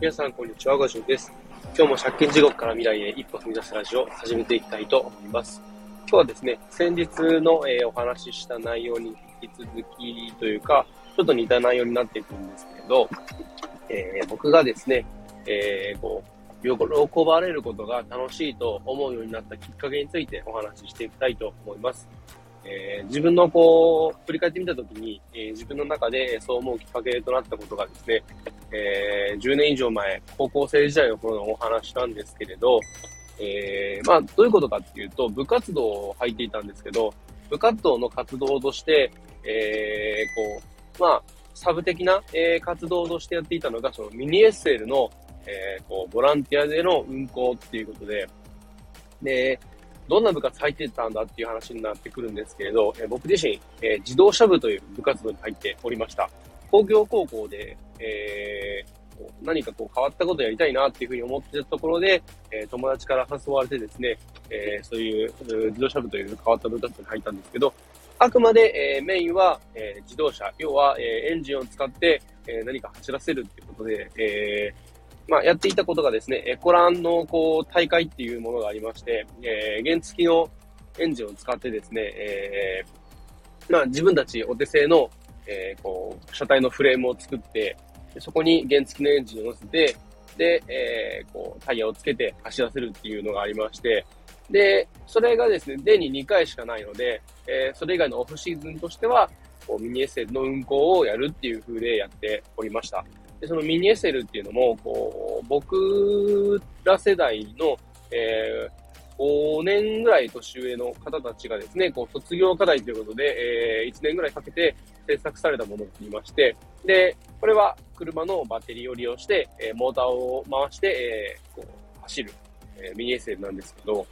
皆さん、こんにちは。ごじゅんです。今日も借金地獄から未来へ一歩踏み出すラジオを始めていきたいと思います。今日はですね、先日の、えー、お話しした内容に引き続きというか、ちょっと似た内容になっていくんですけど、えー、僕がですね、えー、こう、喜ばれることが楽しいと思うようになったきっかけについてお話ししていきたいと思います。えー、自分のこう、振り返ってみたときに、えー、自分の中でそう思うきっかけとなったことがですね、えー、10年以上前、高校生時代の頃のお話なんですけれど、え、まあ、どういうことかっていうと、部活動を入っていたんですけど、部活動の活動として、えー、こう、まあ、サブ的な、え、活動としてやっていたのが、そのミニエッセルの、え、こう、ボランティアでの運行っていうことで、で、どんな部活入ってたんだっていう話になってくるんですけれど、え、僕自身、え、自動車部という部活動に入っておりました。工業高校で、えー、何かこう変わったことをやりたいなっていうふうに思ってたところで、え、友達から誘われてですね、え、そういう自動車部という変わった部活動に入ったんですけど、あくまで、え、メインは、え、自動車、要は、え、エンジンを使って、え、何か走らせるっていうことで、えー、まあ、やっていたことがですね、エコランのこう大会っていうものがありまして、えー、原付きのエンジンを使ってですね、えー、まあ、自分たちお手製の、えー、こう、車体のフレームを作って、そこに原付きのエンジンを乗せて、で、えー、こう、タイヤをつけて走らせるっていうのがありまして、で、それがですね、年に2回しかないので、えー、それ以外のオフシーズンとしては、こうミニエッセルの運行をやるっていう風でやっておりました。で、そのミニエセルっていうのも、こう、僕ら世代の、えー、5年ぐらい年上の方たちがですね、こう、卒業課題ということで、えー、1年ぐらいかけて制作されたものと言いまして、で、これは車のバッテリーを利用して、えー、モーターを回して、えー、こう、走る、えー、ミニエセルなんですけど、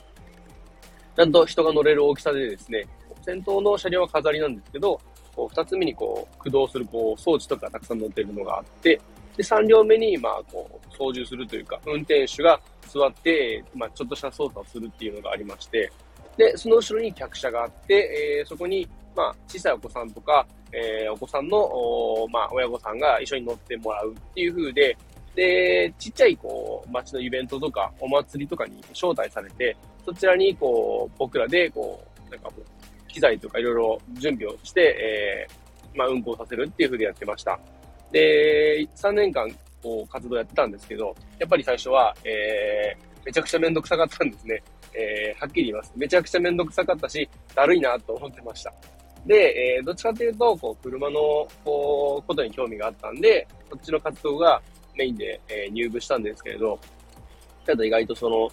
ちゃんと人が乗れる大きさでですね、先頭の車両は飾りなんですけど、こう、二つ目にこう、駆動するこう、装置とかたくさん乗ってるのがあって、で、3両目に、まあ、こう、操縦するというか、運転手が座って、まあ、ちょっとした操作をするっていうのがありまして、で、その後ろに客車があって、えー、そこに、まあ、小さいお子さんとか、えー、お子さんの、まあ、親御さんが一緒に乗ってもらうっていう風で、で、ちっちゃい、こう、街のイベントとか、お祭りとかに招待されて、そちらに、こう、僕らで、こう、なんか機材とかいろいろ準備をして、えー、まあ、運行させるっていう風でやってました。で、3年間、こう、活動やってたんですけど、やっぱり最初は、えー、めちゃくちゃめんどくさかったんですね。えー、はっきり言います。めちゃくちゃめんどくさかったし、だるいなと思ってました。で、えー、どっちかというと、こう、車の、こう、ことに興味があったんで、そっちの活動がメインで、えー、入部したんですけれど、ただ意外とその、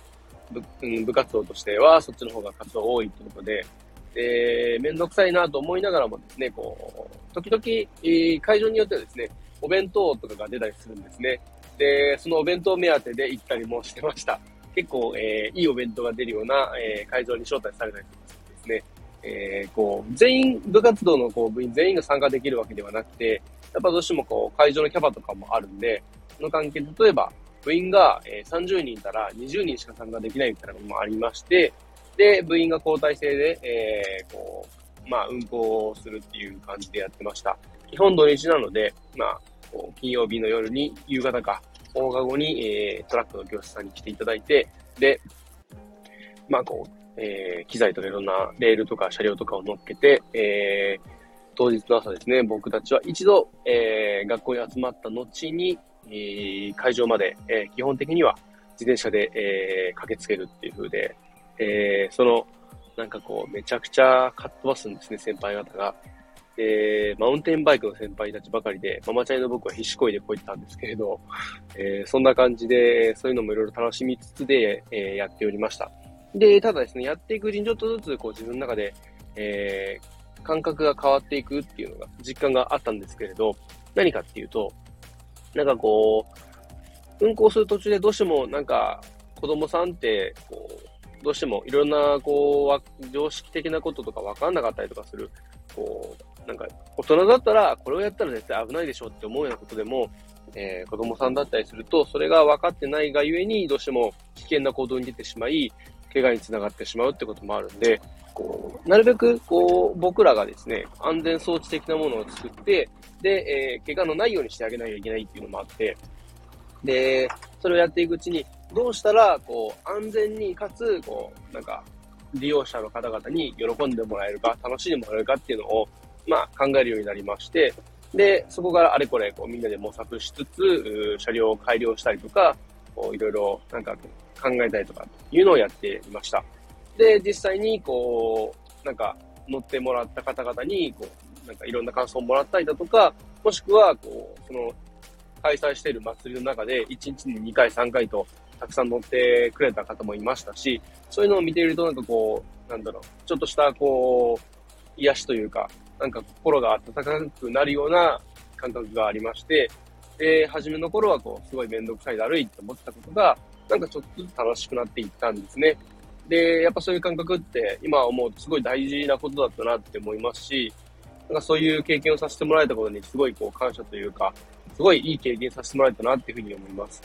部うん、部活動としては、そっちの方が活動多いということで、で、めんどくさいなと思いながらもですね、こう、時々、会場によってはですね、お弁当とかが出たりするんですね。で、そのお弁当目当てで行ったりもしてました。結構、えー、いいお弁当が出るような、えー、会場に招待されたりとかですね。えー、こう、全員、部活動のこう部員全員が参加できるわけではなくて、やっぱどうしてもこう、会場のキャパとかもあるんで、その関係、例えば、部員が、え、30人いたら20人しか参加できないみたいなのもありまして、で、部員が交代制で、えー、こう、まあ、運行をするっていう感じでやってました。基本土日なので、まあ、金曜日の夜に、夕方か、放課後に、えー、トラックの業者さんに来ていただいて、で、まあこう、えー、機材とかいろんなレールとか車両とかを乗っけて、えー、当日の朝ですね、僕たちは一度、えー、学校に集まった後に、えー、会場まで、えー、基本的には自転車で、えー、駆けつけるっていう風で、えー、その、なんかこう、めちゃくちゃかっ飛ばすんですね、先輩方が。で、マウンテンバイクの先輩たちばかりで、ママチャイの僕は必死こいでこいったんですけれど、えー、そんな感じで、そういうのもいろいろ楽しみつつで、えー、やっておりました。で、ただですね、やっていくうちにちょっとずつ、こう自分の中で、えー、感覚が変わっていくっていうのが、実感があったんですけれど、何かっていうと、なんかこう、運行する途中でどうしてもなんか、子供さんって、こう、どうしてもいろんな、こう、常識的なこととか分かんなかったりとかする、こう、なんか、大人だったら、これをやったら絶対危ないでしょって思うようなことでも、えー、子供さんだったりすると、それが分かってないがゆえに、どうしても危険な行動に出てしまい、怪我につながってしまうってこともあるんで、こう、なるべく、こう、僕らがですね、安全装置的なものを作って、で、えー、怪我のないようにしてあげなきゃいけないっていうのもあって、で、それをやっていくうちに、どうしたら、こう、安全に、かつ、こう、なんか、利用者の方々に喜んでもらえるか、楽しんでもらえるかっていうのを、まあ、考えるようになりまして、で、そこからあれこれ、こう、みんなで模索しつつ、車両を改良したりとか、こう、いろいろ、なんか、考えたりとか、いうのをやっていました。で、実際に、こう、なんか、乗ってもらった方々に、こう、なんかいろんな感想をもらったりだとか、もしくは、こう、その、開催している祭りの中で、1日に2回、3回と、たくさん乗ってくれた方もいましたし、そういうのを見ていると、なんかこう、なんだろう、ちょっとした、こう、癒しというか、なんか心が温かくなるような感覚がありまして、で、初めの頃はこう、すごいめんどくさいだるいって思ってたことが、なんかちょっとずつ楽しくなっていったんですね。で、やっぱそういう感覚って今思うとすごい大事なことだったなって思いますし、なんかそういう経験をさせてもらえたことにすごいこう感謝というか、すごいいい経験させてもらえたなっていうふうに思います。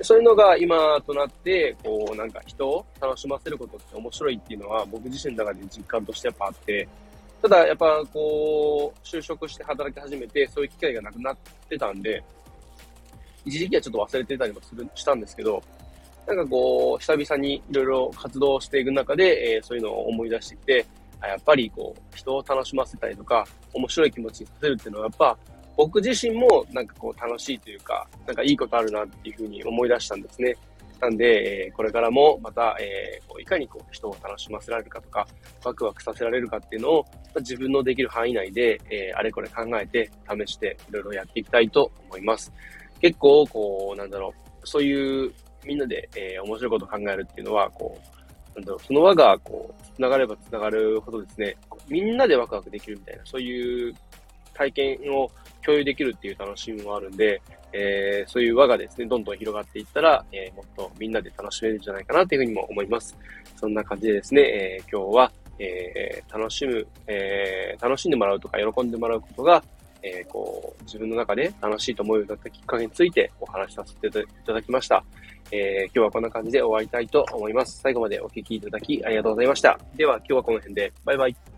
そういうのが今となって、こうなんか人を楽しませることって面白いっていうのは僕自身の中で実感としてやっぱあって、ただやっぱこう、就職して働き始めてそういう機会がなくなってたんで、一時期はちょっと忘れてたりもする、したんですけど、なんかこう、久々にいろいろ活動していく中で、えー、そういうのを思い出してきて、やっぱりこう、人を楽しませたりとか、面白い気持ちにさせるっていうのは、やっぱ、僕自身もなんかこう楽しいというか、なんかいいことあるなっていうふうに思い出したんですね。なんで、え、これからもまた、えー、こういかにこう人を楽しませられるかとか、ワクワクさせられるかっていうのを、自分のできる範囲内で、えー、あれこれ考えて、試して、いろいろやっていきたいと思います。結構、こう、なんだろう、そういうみんなで、えー、面白いことを考えるっていうのは、こう、なんだろう、その輪が、こう、繋がれば繋がるほどですね、みんなでワクワクできるみたいな、そういう体験を共有できるっていう楽しみもあるんで、えー、そういう輪がですね、どんどん広がっていったら、えー、もっとみんなで楽しめるんじゃないかなというふうにも思います。そんな感じでですね、えー、今日は、え、楽しむ、えー、楽しんでもらうとか喜んでもらうことが、え、こう、自分の中で楽しいと思うようになったきっかけについてお話しさせていただきました。え、今日はこんな感じで終わりたいと思います。最後までお聴きいただきありがとうございました。では今日はこの辺で。バイバイ。